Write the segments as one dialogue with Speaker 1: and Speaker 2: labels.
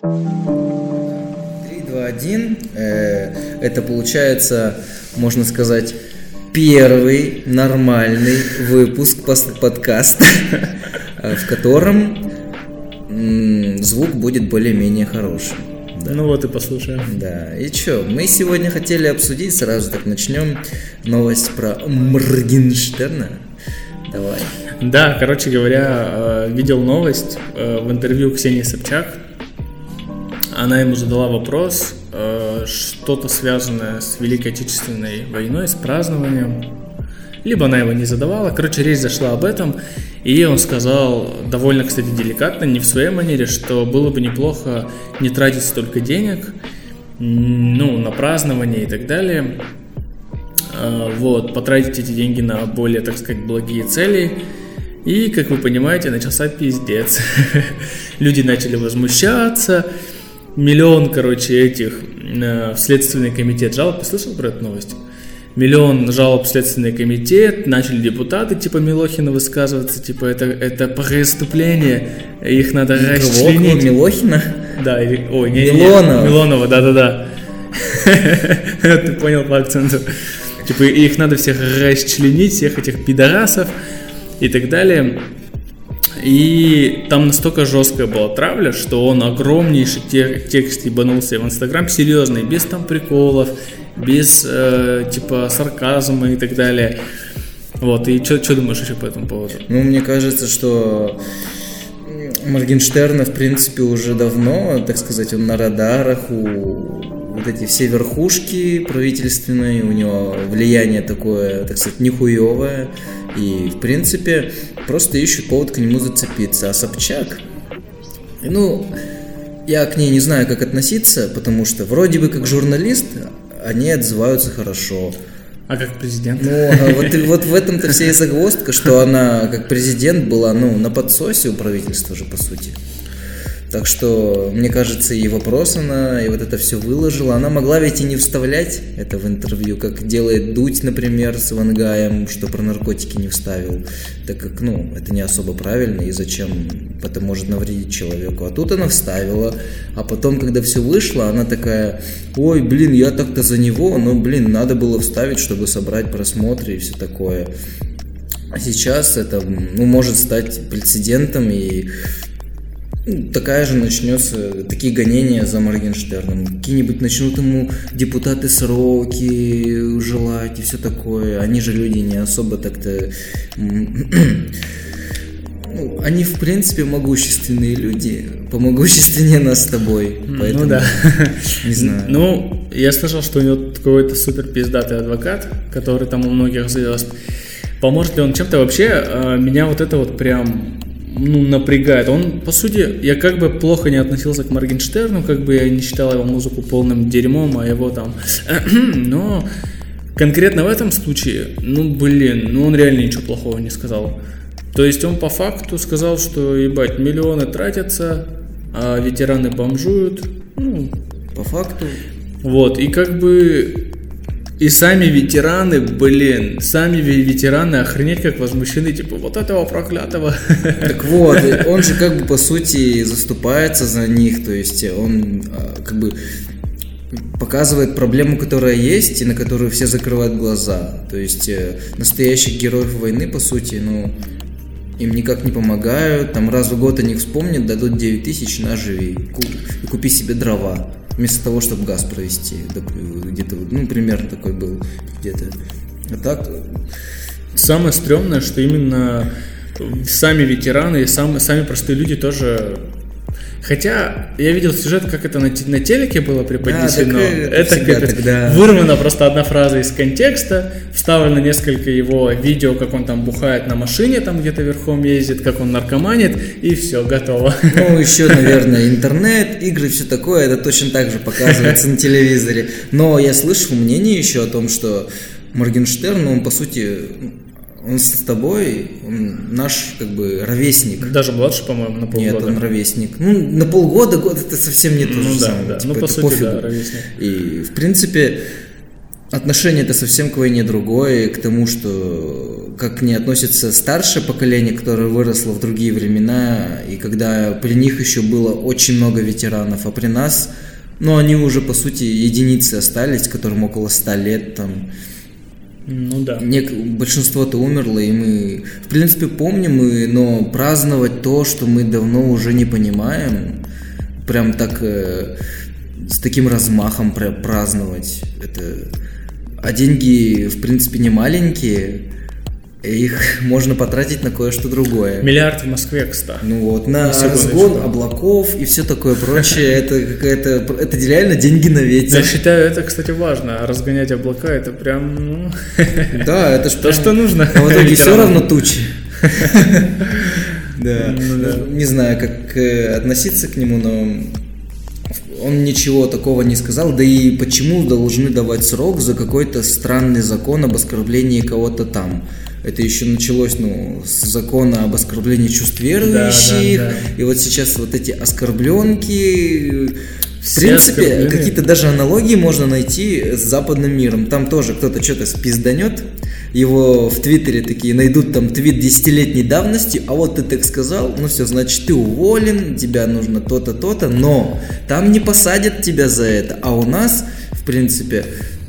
Speaker 1: 3, 2, 1. Э, Это получается, можно сказать, первый нормальный выпуск подкаста, в котором звук будет более-менее хорошим. Да.
Speaker 2: Ну вот и послушаем.
Speaker 1: Да, и чё, мы сегодня хотели обсудить, сразу так начнем, новость про Моргенштерна. Давай.
Speaker 2: Да, короче говоря, э, видел новость э, в интервью Ксении Собчак. Она ему задала вопрос, э, что-то связанное с Великой Отечественной войной, с празднованием. Либо она его не задавала. Короче, речь зашла об этом. И он сказал, довольно, кстати, деликатно, не в своей манере, что было бы неплохо не тратить столько денег, ну, на празднование и так далее. А, Вот, потратить эти деньги на более, так сказать, благие цели. И, как вы понимаете, начался пиздец. Люди начали возмущаться. Миллион, короче, этих э, в Следственный комитет жалоб. Ты слышал про эту новость? Миллион жалоб в Следственный комитет, начали депутаты типа Милохина высказываться, типа это, это преступление, их надо
Speaker 1: Кого?
Speaker 2: расчленить.
Speaker 1: Милохина?
Speaker 2: Да, или, ой, не, не,
Speaker 1: Милонова.
Speaker 2: Милонова, да-да-да. Ты понял по акценту. Типа их надо всех расчленить, всех этих пидорасов и так далее. И там настолько жесткая была травля, что он огромнейший те- текст ебанулся в Инстаграм, серьезный, без там приколов, без э, типа сарказма и так далее. Вот, и что думаешь еще по этому поводу?
Speaker 1: Ну, мне кажется, что Моргенштерна, в принципе, уже давно, так сказать, он на радарах у вот эти все верхушки правительственные, у него влияние такое, так сказать, нихуевое. И, в принципе, просто ищут повод к нему зацепиться. А Собчак, ну, я к ней не знаю, как относиться, потому что вроде бы как журналист, они отзываются хорошо.
Speaker 2: А как президент?
Speaker 1: Ну, а вот, вот в этом-то вся и загвоздка, что она, как президент, была, ну, на подсосе у правительства же, по сути. Так что, мне кажется, и вопрос она, и вот это все выложила. Она могла ведь и не вставлять это в интервью, как делает Дудь, например, с Ивангаем, что про наркотики не вставил. Так как, ну, это не особо правильно, и зачем это может навредить человеку. А тут она вставила, а потом, когда все вышло, она такая, ой, блин, я так-то за него, но, блин, надо было вставить, чтобы собрать просмотры и все такое. А сейчас это, ну, может стать прецедентом и такая же начнется, такие гонения за Моргенштерном. Какие-нибудь начнут ему депутаты сроки желать и все такое. Они же люди не особо так-то... ну, они, в принципе, могущественные люди, помогущественнее нас с тобой. Поэтому,
Speaker 2: Ну да.
Speaker 1: не знаю.
Speaker 2: Ну, я слышал, что у него какой-то супер пиздатый адвокат, который там у многих звезд. Поможет ли он чем-то вообще? э, Меня вот это вот прям ну, напрягает. Он, по сути, я как бы плохо не относился к Моргенштерну, как бы я не считал его музыку полным дерьмом, а его там... Но конкретно в этом случае, ну, блин, ну он реально ничего плохого не сказал. То есть он по факту сказал, что, ебать, миллионы тратятся, а ветераны бомжуют. Ну,
Speaker 1: По факту,
Speaker 2: вот, и как бы... И сами ветераны, блин, сами ве- ветераны охренеть как возмущены, типа, вот этого проклятого.
Speaker 1: Так вот, он же как бы по сути заступается за них, то есть он а, как бы показывает проблему, которая есть и на которую все закрывают глаза. То есть э, настоящих героев войны, по сути, ну, им никак не помогают, там раз в год они их вспомнят, дадут 9 тысяч, на, живи, и купи себе дрова, вместо того, чтобы газ провести, доп- где-то, ну, примерно такой был где-то. А так,
Speaker 2: Самое стрёмное, что именно сами ветераны и сам- сами простые люди тоже... Хотя я видел сюжет, как это на, на телеке было преподнесено.
Speaker 1: Да, это
Speaker 2: это капец.
Speaker 1: тогда.
Speaker 2: Вырвана просто одна фраза из контекста, вставлено несколько его видео, как он там бухает на машине, там где-то верхом ездит, как он наркоманит, и все, готово.
Speaker 1: Ну, еще, наверное, интернет, игры, все такое, это точно так же показывается на телевизоре. Но я слышал мнение еще о том, что Моргенштерн, он, по сути, он с тобой, он наш, как бы, ровесник.
Speaker 2: Даже младше, по-моему, на
Speaker 1: Нет,
Speaker 2: полгода.
Speaker 1: он ровесник. Ну, на полгода, год это совсем не то
Speaker 2: Ну
Speaker 1: же
Speaker 2: да,
Speaker 1: самое.
Speaker 2: да.
Speaker 1: Типа,
Speaker 2: Ну, по сути,
Speaker 1: пофигу.
Speaker 2: да, ровесник.
Speaker 1: И, в принципе, отношение это совсем к войне другое, к тому, что как к ней относится старшее поколение, которое выросло в другие времена, и когда при них еще было очень много ветеранов, а при нас, ну, они уже, по сути, единицы остались, которым около ста лет, там,
Speaker 2: Ну да.
Speaker 1: Нек... Большинство-то умерло, и мы, в принципе, помним, и... но праздновать то, что мы давно уже не понимаем, прям так э, с таким размахом пра- праздновать, это... А деньги, в принципе, не маленькие, их можно потратить на кое-что другое.
Speaker 2: Миллиард в Москве, кстати.
Speaker 1: Ну вот, на разгон облаков и все такое прочее, это какая-то, это реально деньги на
Speaker 2: Я
Speaker 1: ветер.
Speaker 2: считаю, это, кстати, важно. Разгонять облака, это прям ну,
Speaker 1: Да, это ж
Speaker 2: то, что нужно.
Speaker 1: А в итоге все равно тучи. Да.
Speaker 2: Ну да.
Speaker 1: Не знаю, как э, относиться к нему, но он ничего такого не сказал. Да и почему должны давать срок за какой-то странный закон об оскорблении кого-то там? Это еще началось, ну, с закона об оскорблении чувств верующих.
Speaker 2: да.
Speaker 1: И вот сейчас вот эти оскорбленки. В принципе, какие-то даже аналогии можно найти с западным миром. Там тоже кто-то что-то спизданет, его в Твиттере такие найдут там твит десятилетней давности, а вот ты так сказал, ну все, значит ты уволен, тебя нужно то-то, то-то, но там не посадят тебя за это, а у нас, в принципе,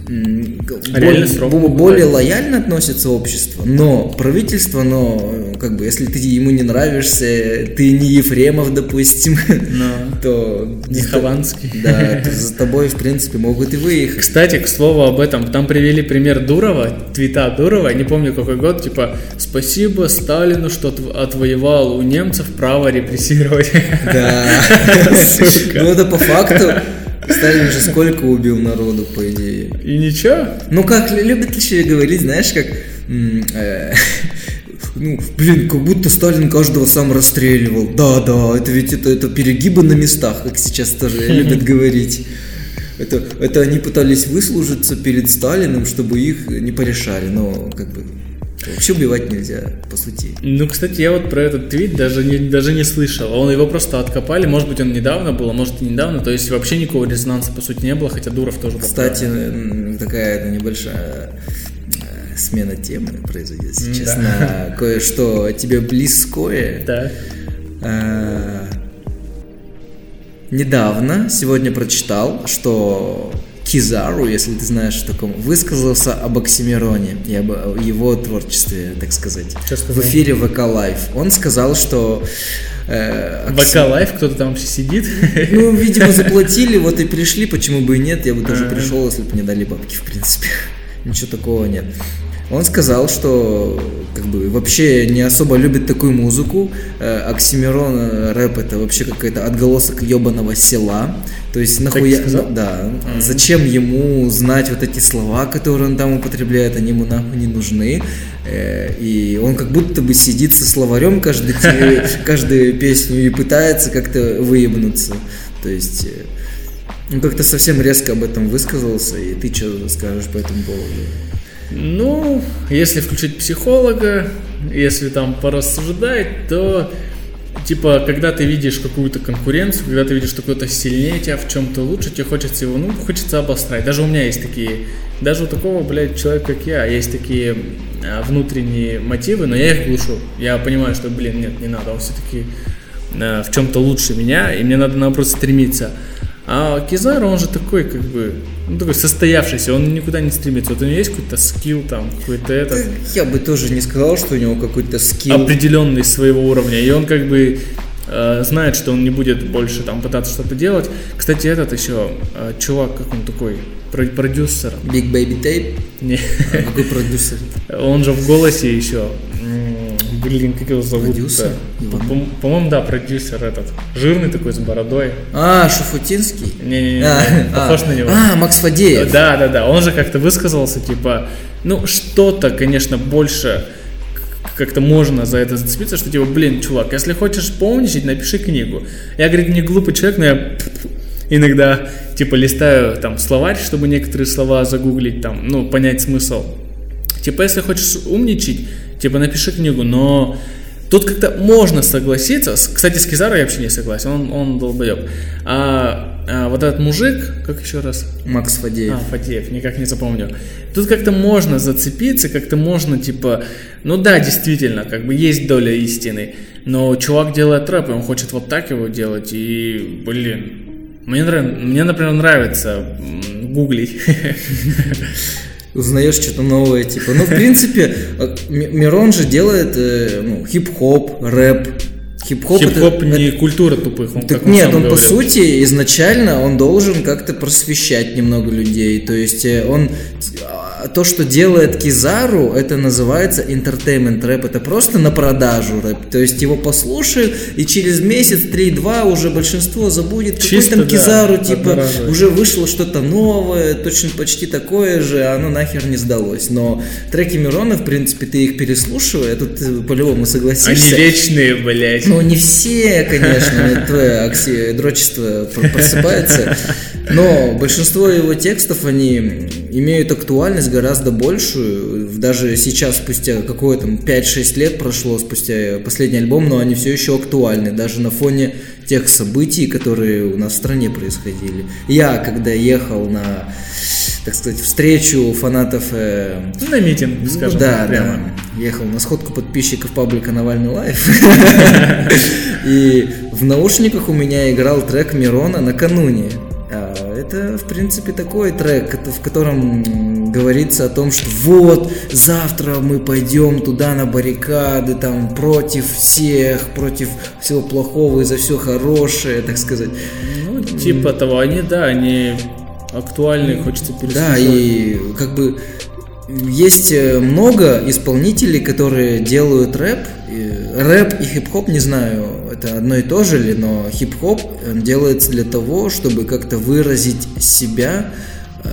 Speaker 1: более,
Speaker 2: срок
Speaker 1: более лояльно относится общество, но правительство, но как бы, если ты ему не нравишься, ты не Ефремов, допустим,
Speaker 2: Но.
Speaker 1: то
Speaker 2: Не Хованский.
Speaker 1: да, то за тобой, в принципе, могут и выехать.
Speaker 2: Кстати, к слову об этом, там привели пример Дурова, твита Дурова, не помню какой год, типа «Спасибо Сталину, что отв- отвоевал у немцев право репрессировать».
Speaker 1: Да. Ну это по факту. Сталин же сколько убил народу, по идее.
Speaker 2: И ничего?
Speaker 1: Ну как, лю- любят еще говорить, знаешь, как... э, Ну, блин, как будто Сталин каждого сам расстреливал. Да, да, это ведь это, это перегибы на местах, как сейчас тоже любят говорить. Это, это они пытались выслужиться перед Сталиным, чтобы их не порешали, но как бы вообще убивать нельзя, по сути.
Speaker 2: Ну, кстати, я вот про этот твит даже не, даже не слышал. Он его просто откопали, может быть, он недавно был, а может и недавно, то есть вообще никакого резонанса, по сути, не было, хотя Дуров тоже
Speaker 1: Кстати, м, такая это небольшая э, смена темы произойдет сейчас
Speaker 2: Да.
Speaker 1: на кое-что тебе близкое.
Speaker 2: Да.
Speaker 1: Э, Недавно, сегодня прочитал, что Кизару, если ты знаешь о таком, высказался об Оксимироне и об его творчестве, так сказать, в эфире ВК Live. Он сказал, что... э,
Speaker 2: ВК
Speaker 1: Окси-
Speaker 2: Live, кто-то там вообще сидит.
Speaker 1: ну, видимо, заплатили, вот и пришли, почему бы и нет, я бы тоже
Speaker 2: Ага.
Speaker 1: пришел, если бы мне дали бабки, в принципе. Ничего такого нет. Он сказал, что как бы вообще не особо любит такую музыку. Э, Оксимирон э, рэп это вообще какой-то отголосок ебаного села. То есть нахуя... Да. Зачем ему знать вот эти слова, которые он там употребляет, они ему нахуй не нужны. Э, И он как будто бы сидит со словарем каждый, каждую песню и пытается как-то выебнуться. То есть он как-то совсем резко об этом высказался, и ты что скажешь по этому поводу?
Speaker 2: Ну, если включить психолога, если там порассуждать, то типа, когда ты видишь какую-то конкуренцию, когда ты видишь, что кто-то сильнее тебя в чем-то лучше, тебе хочется его, ну, хочется обострать. Даже у меня есть такие, даже у такого, блядь, человека, как я, есть такие а, внутренние мотивы, но я их глушу. Я понимаю, что, блин, нет, не надо, он все-таки в чем-то лучше меня, и мне надо, наоборот, стремиться. А Кизару, он же такой, как бы, ну, такой состоявшийся, он никуда не стремится. Вот у него есть какой-то скилл там, какой-то этот,
Speaker 1: Я бы тоже не сказал, что у него какой-то скилл.
Speaker 2: определенный своего уровня, и он как бы э, знает, что он не будет больше там пытаться что-то делать. Кстати, этот еще э, чувак, как он такой, про- продюсер,
Speaker 1: Big Baby Tape?
Speaker 2: не,
Speaker 1: А какой продюсер?
Speaker 2: он же в голосе еще, блин, как его зовут?
Speaker 1: Продюсер?
Speaker 2: По-моему, да, продюсер этот, жирный такой с бородой.
Speaker 1: А, Шуфутинский?
Speaker 2: Не-не-не,
Speaker 1: А,
Speaker 2: похож
Speaker 1: а,
Speaker 2: на него.
Speaker 1: А, Макс Фадеев.
Speaker 2: Да, да, да. Он же как-то высказался, типа, ну, что-то, конечно, больше как-то можно за это зацепиться, что типа, блин, чувак, если хочешь поумничать, напиши книгу. Я, говорит, не глупый человек, но я иногда, типа, листаю там словарь, чтобы некоторые слова загуглить, там, ну, понять смысл. Типа, если хочешь умничать, типа, напиши книгу, но тут как-то можно согласиться. Кстати, с Кизарой я вообще не согласен, он, он долбоеб. А, а вот этот мужик, как еще раз?
Speaker 1: Макс Фадеев.
Speaker 2: А, Фадеев, никак не запомню. Тут как-то можно зацепиться, как-то можно, типа, ну да, действительно, как бы есть доля истины, но чувак делает рэп, и он хочет вот так его делать, и, блин, мне, мне например, нравится гуглить.
Speaker 1: Узнаешь что-то новое, типа. Ну, в принципе, э, Мирон же делает э, ну, хип-хоп, рэп,
Speaker 2: Хип-хоп, Хип-хоп это, не это... культура тупых.
Speaker 1: Он, так он нет, он говорил. по сути изначально он должен как-то просвещать немного людей. То есть э, он то, что делает Кизару, это называется entertainment рэп. Это просто на продажу рэп. То есть его послушают, и через месяц, три-два уже большинство забудет, Чисто, какой там Кизару, да, типа, одноразовый. уже вышло что-то новое, точно почти такое же, а оно нахер не сдалось. Но треки Мирона, в принципе, ты их переслушивая, тут э, по-любому согласишься.
Speaker 2: Они вечные, блядь.
Speaker 1: Ну, не все, конечно, твое акси... дрочество просыпается. Но большинство его текстов, они имеют актуальность гораздо большую. Даже сейчас, спустя какое там 5-6 лет прошло, спустя последний альбом, но они все еще актуальны. Даже на фоне тех событий, которые у нас в стране происходили. Я, когда ехал на так сказать, встречу фанатов... Э,
Speaker 2: на митинг, скажем
Speaker 1: да, прямо. Да, ехал на сходку подписчиков паблика Навальный Live. И в наушниках у меня играл трек Мирона накануне. А, это, в принципе, такой трек, в котором говорится о том, что вот, завтра мы пойдем туда на баррикады, там, против всех, против всего плохого и за все хорошее, так сказать.
Speaker 2: Ну, типа того, они, да, они актуальны, хочется
Speaker 1: переслушать. Да, и как бы есть э, много исполнителей, которые делают рэп. Рэп и хип-хоп, не знаю, это одно и то же ли, но хип-хоп делается для того, чтобы как-то выразить себя э,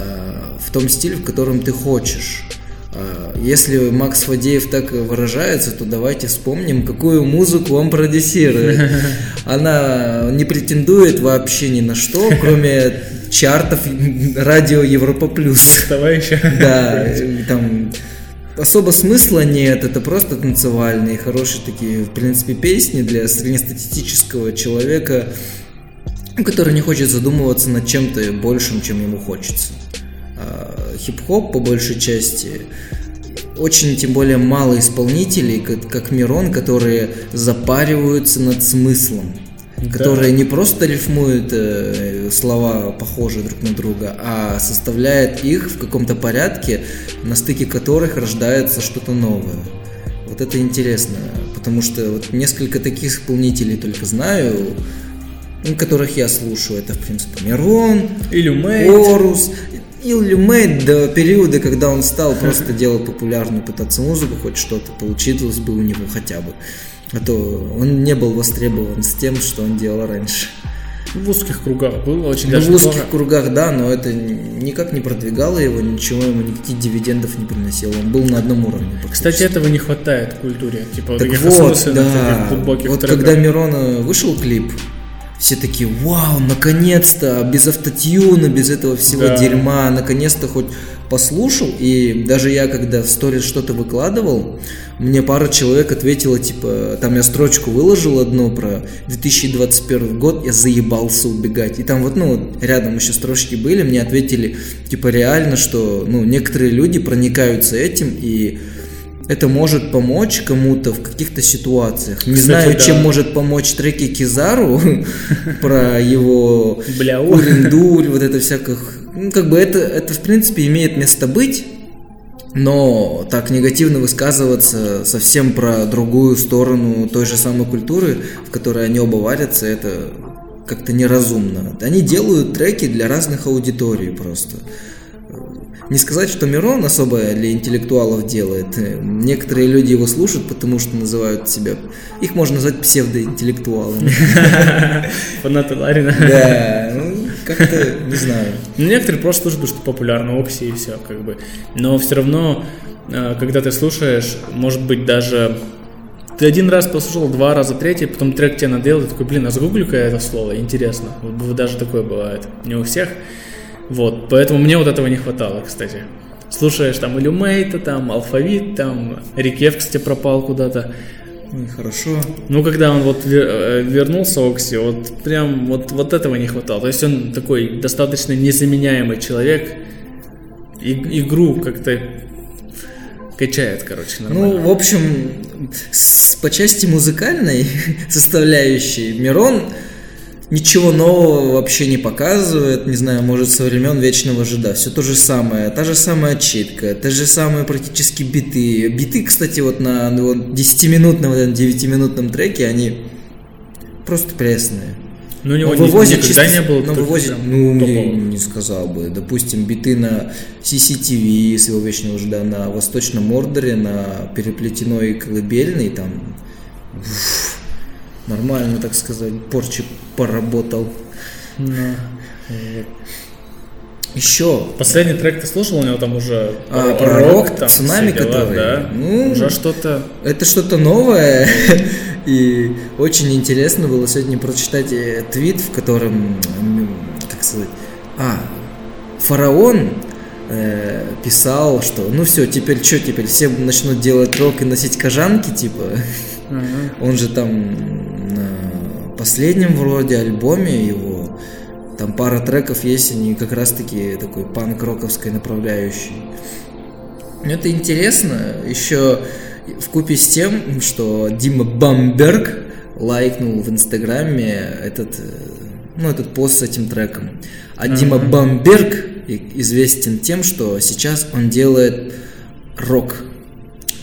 Speaker 1: в том стиле, в котором ты хочешь. Э, если Макс Фадеев так выражается, то давайте вспомним, какую музыку он продюсирует. Она не претендует вообще ни на что, кроме чартов радио Европа Плюс.
Speaker 2: Давай еще.
Speaker 1: Да, там особо смысла нет, это просто танцевальные, хорошие такие, в принципе, песни для среднестатистического человека, который не хочет задумываться над чем-то большим, чем ему хочется. А хип-хоп, по большей части, очень, тем более, мало исполнителей, как, как Мирон, которые запариваются над смыслом которые да. не просто рифмуют э, слова похожие друг на друга, а составляют их в каком-то порядке, на стыке которых рождается что-то новое. Вот это интересно, потому что вот несколько таких исполнителей только знаю, которых я слушаю. Это, в принципе, Мирон,
Speaker 2: Илюмейт,
Speaker 1: Орус, Илюмейт до периода, когда он стал просто делать популярную, пытаться музыку, хоть что-то получилось бы у него хотя бы. А то он не был востребован с тем, что он делал раньше.
Speaker 2: В узких кругах было очень
Speaker 1: ну, даже В узких неплохо. кругах, да, но это никак не продвигало его, ничего ему никаких дивидендов не приносило. Он был на одном уровне.
Speaker 2: Кстати, этого не хватает в культуре.
Speaker 1: Типа, так вот, да. Вот треках. когда Мирона вышел клип, все такие, вау, наконец-то, без автотюна, без этого всего да. дерьма, наконец-то хоть послушал, и даже я, когда в сторис что-то выкладывал, мне пара человек ответила, типа, там я строчку выложил одну про 2021 год, я заебался убегать. И там вот, ну, рядом еще строчки были, мне ответили, типа, реально, что, ну, некоторые люди проникаются этим, и это может помочь кому-то в каких-то ситуациях. Не Кстати, знаю, да. чем может помочь треки Кизару про его урендурь, вот это всяких ну, как бы это, это в принципе имеет место быть, но так негативно высказываться совсем про другую сторону той же самой культуры, в которой они оба варятся, это как-то неразумно. Они делают треки для разных аудиторий просто. Не сказать, что Мирон особо для интеллектуалов делает. Некоторые люди его слушают, потому что называют себя... Их можно назвать псевдоинтеллектуалами.
Speaker 2: Фанаты Ларина.
Speaker 1: Да, ну, как-то, не знаю.
Speaker 2: Ну, некоторые просто слушают, что популярно Окси и все, как бы. Но все равно, э, когда ты слушаешь, может быть, даже ты один раз послушал, два раза, третий, потом трек тебе надоел, ты такой, блин, а загуглю-ка я это слово, интересно. Вот даже такое бывает. Не у всех. Вот, поэтому мне вот этого не хватало, кстати. Слушаешь там Илюмейта, там Алфавит, там Рикев, кстати, пропал куда-то.
Speaker 1: Ну и хорошо.
Speaker 2: Ну, когда он вот э, вернулся, Окси, вот прям вот, вот этого не хватало. То есть он такой достаточно незаменяемый человек. И, игру как-то качает, короче, нормально.
Speaker 1: Ну, в общем, с, по части музыкальной составляющей Мирон ничего нового вообще не показывает, не знаю, может, со времен Вечного Жида. Все то же самое, та же самая читка, те же самые практически биты. Биты, кстати, вот на ну, вот 10-минутном, вот этом 9-минутном треке, они просто пресные.
Speaker 2: Ну, у него
Speaker 1: Он вывозит
Speaker 2: никогда
Speaker 1: чисто-
Speaker 2: не было
Speaker 1: ну, вывозит, ну, не,
Speaker 2: топовых.
Speaker 1: не сказал бы. Допустим, биты на CCTV с его вечного жда, на Восточном Мордоре, на переплетеной колыбельной, там уф, нормально, так сказать, порчи поработал.
Speaker 2: Ну.
Speaker 1: Еще
Speaker 2: Последний трек ты слушал, у него там уже
Speaker 1: А,
Speaker 2: р-
Speaker 1: про рок,
Speaker 2: там
Speaker 1: «Цунами»,
Speaker 2: дела,
Speaker 1: который?
Speaker 2: да.
Speaker 1: Ну,
Speaker 2: уже что-то.
Speaker 1: это что-то новое, и очень интересно было сегодня прочитать э, твит, в котором, как сказать, а, фараон э, писал, что ну все, теперь что, теперь все начнут делать рок и носить кожанки, типа, он же там последнем вроде альбоме его, там пара треков есть, они как раз-таки такой панк-роковской направляющей. Ну, Это интересно, еще в купе с тем, что Дима Бамберг лайкнул в Инстаграме этот, э, ну, этот пост с этим треком. А Дима Бамберг известен тем, что сейчас он делает рок.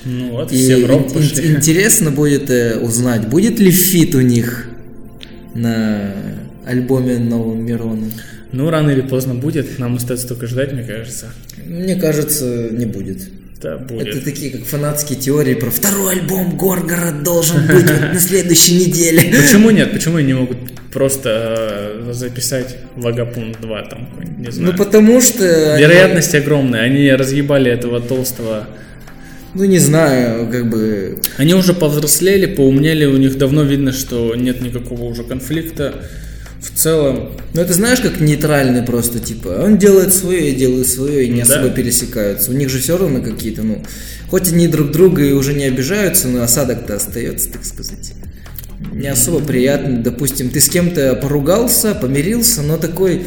Speaker 2: Ну вот,
Speaker 1: И
Speaker 2: все в рок
Speaker 1: ин- интересно будет э, узнать, будет ли фит у них на альбоме новом Мирона.
Speaker 2: Ну, рано или поздно будет, нам остается только ждать, мне кажется.
Speaker 1: Мне кажется, не будет.
Speaker 2: Да, будет.
Speaker 1: Это такие как фанатские теории про второй альбом Горгород должен быть на следующей неделе.
Speaker 2: Почему нет? Почему они не могут просто э, записать Вагапун 2 там, не знаю.
Speaker 1: Ну потому что...
Speaker 2: Вероятность огромная. Они разъебали этого толстого.
Speaker 1: Ну не знаю, как бы...
Speaker 2: Они уже повзрослели, поумнели, у них давно видно, что нет никакого уже конфликта. В целом,
Speaker 1: Ну это знаешь, как нейтральный просто, типа, он делает свое, я делаю свое, и не
Speaker 2: Да.
Speaker 1: особо пересекаются. У них же все равно какие-то, ну, хоть они друг друга и уже не обижаются, но осадок-то остается, так сказать. Не особо приятно, допустим, ты с кем-то поругался, помирился, но такой,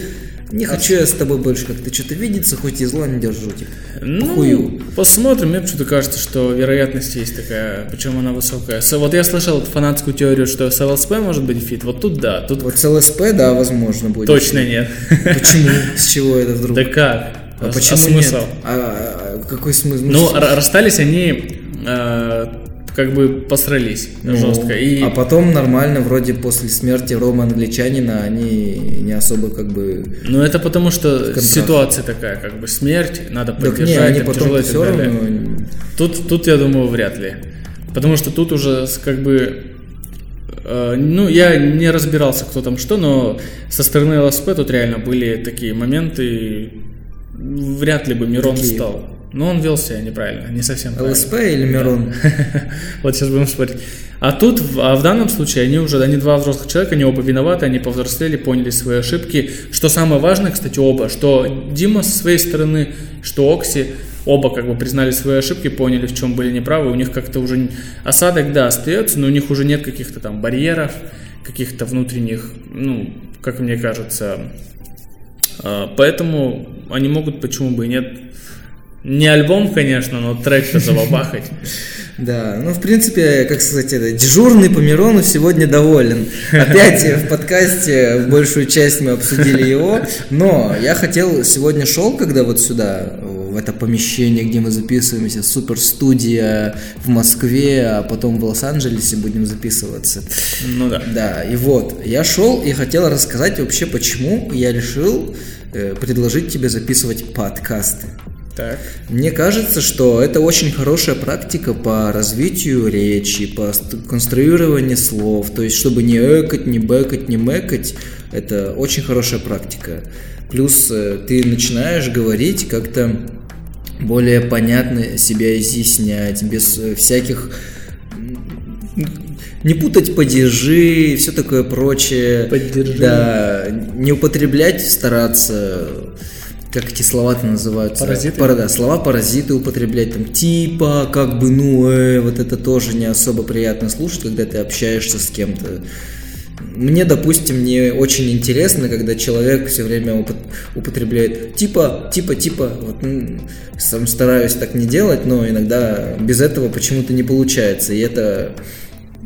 Speaker 1: не хочу я с тобой больше как-то что-то видеться, хоть и зла не держу, типа,
Speaker 2: ну,
Speaker 1: похую.
Speaker 2: посмотрим. Мне почему-то кажется, что вероятность есть такая, причем она высокая. С- Вот я слышал фанатскую теорию, что с ЛСП может быть фит. Вот тут да, тут
Speaker 1: Вот с ЛСП, да, возможно, будет.
Speaker 2: точно нет.
Speaker 1: Почему? С чего это вдруг?
Speaker 2: Да как?
Speaker 1: А
Speaker 2: А
Speaker 1: почему
Speaker 2: смысл?
Speaker 1: нет? А, а какой смысл?
Speaker 2: Ну, р- расстались они э, как бы посрались
Speaker 1: Ну,
Speaker 2: жестко. И
Speaker 1: А потом нормально, вроде после смерти Рома Англичанина, они не особо как бы...
Speaker 2: Ну, это потому что ситуация такая, как бы смерть, надо
Speaker 1: Так не,
Speaker 2: поддержать,
Speaker 1: они потом
Speaker 2: тяжело и так
Speaker 1: все
Speaker 2: далее.
Speaker 1: равно...
Speaker 2: Тут, тут, я думаю, вряд ли. Потому что тут уже как бы... э, ну, я не разбирался, кто там что, но со стороны ЛСП тут реально были такие моменты, вряд ли бы Мирон
Speaker 1: Какие?
Speaker 2: стал. Но он вел себя неправильно, не совсем правильно.
Speaker 1: ЛСП или Мирон?
Speaker 2: Вот сейчас будем спорить. А тут, а в данном случае, они уже, они два взрослых человека, они оба виноваты, они повзрослели, поняли свои ошибки. Что самое важное, кстати, оба, что Дима со своей стороны, что Окси, оба как бы признали свои ошибки, поняли, в чем были неправы. У них как-то уже осадок, да, остается, но у них уже нет каких-то там барьеров, каких-то внутренних, ну, как мне кажется. А, Поэтому они могут, почему бы и нет, не альбом, конечно, но трек-то забабахать.
Speaker 1: Да, ну, в принципе, как сказать, это, дежурный по Мирону сегодня доволен. Опять в подкасте большую часть мы обсудили его, но я хотел, сегодня шел, когда вот сюда, в это помещение, где мы записываемся, супер-студия в Москве, а потом в Лос-Анджелесе будем записываться.
Speaker 2: Ну да.
Speaker 1: Да, и вот, я шел и хотел рассказать вообще, почему я решил э, предложить тебе записывать подкасты.
Speaker 2: Так.
Speaker 1: Мне кажется, что это очень хорошая практика по развитию речи, по ст- конструированию слов. То есть, чтобы не экать, не бэкать, не мэкать, это очень хорошая практика. Плюс э, ты начинаешь говорить как-то более понятно себя изъяснять, без э, всяких не путать падежи и все такое прочее.
Speaker 2: Падежи.
Speaker 1: Да, не употреблять, стараться как эти слова-то называются?
Speaker 2: Паразиты?
Speaker 1: Пара- да, слова паразиты употреблять, там, типа, как бы, ну, э, вот это тоже не особо приятно слушать, когда ты общаешься с кем-то. Мне, допустим, не очень интересно, когда человек все время упот- употребляет типа, типа, типа. Вот, м, сам стараюсь так не делать, но иногда без этого почему-то не получается. И это,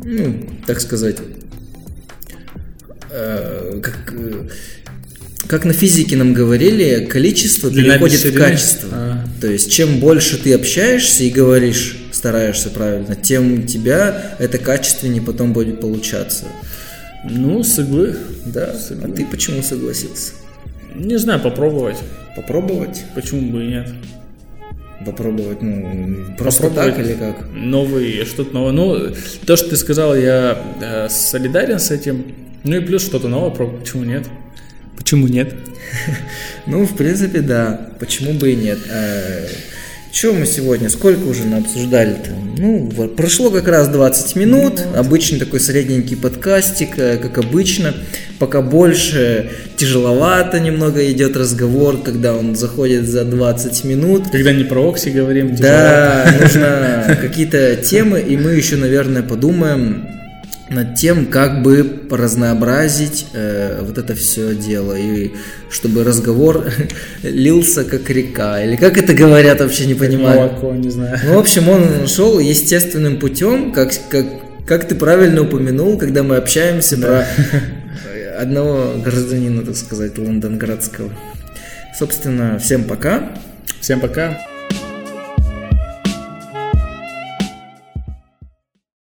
Speaker 1: ну, так сказать, э, как, э, как на физике нам говорили, количество переходит в качество.
Speaker 2: А.
Speaker 1: То есть, чем больше ты общаешься и говоришь, стараешься правильно, тем у тебя это качественнее потом будет получаться.
Speaker 2: Ну, с иглы.
Speaker 1: Да, а ты почему согласился?
Speaker 2: Не знаю, попробовать.
Speaker 1: Попробовать?
Speaker 2: Почему бы и нет?
Speaker 1: Попробовать, ну, просто
Speaker 2: Попробовать.
Speaker 1: так или как?
Speaker 2: Новый, что-то новое. Ну, то, что ты сказал, я э, солидарен с этим. Ну и плюс что-то новое. Почему нет? Почему нет?
Speaker 1: Ну, в принципе, да. Почему бы и нет? Что мы сегодня, сколько уже обсуждали-то? Ну, прошло как раз 20 минут, обычный такой средненький подкастик, э, как обычно. Пока больше тяжеловато немного идет разговор, когда он заходит за 20 минут.
Speaker 2: Когда не про Окси говорим, тяжеловато.
Speaker 1: Да, нужно какие-то темы, и мы еще, наверное, подумаем над тем, как бы разнообразить э, вот это все дело, и чтобы разговор лился как река, или как это говорят, вообще не понимаю.
Speaker 2: Молоко, не знаю.
Speaker 1: Ну, в общем, он шел естественным путем, как, как, как ты правильно упомянул, когда мы общаемся про одного гражданина, так сказать, лондонградского. Собственно, всем пока.
Speaker 2: Всем пока.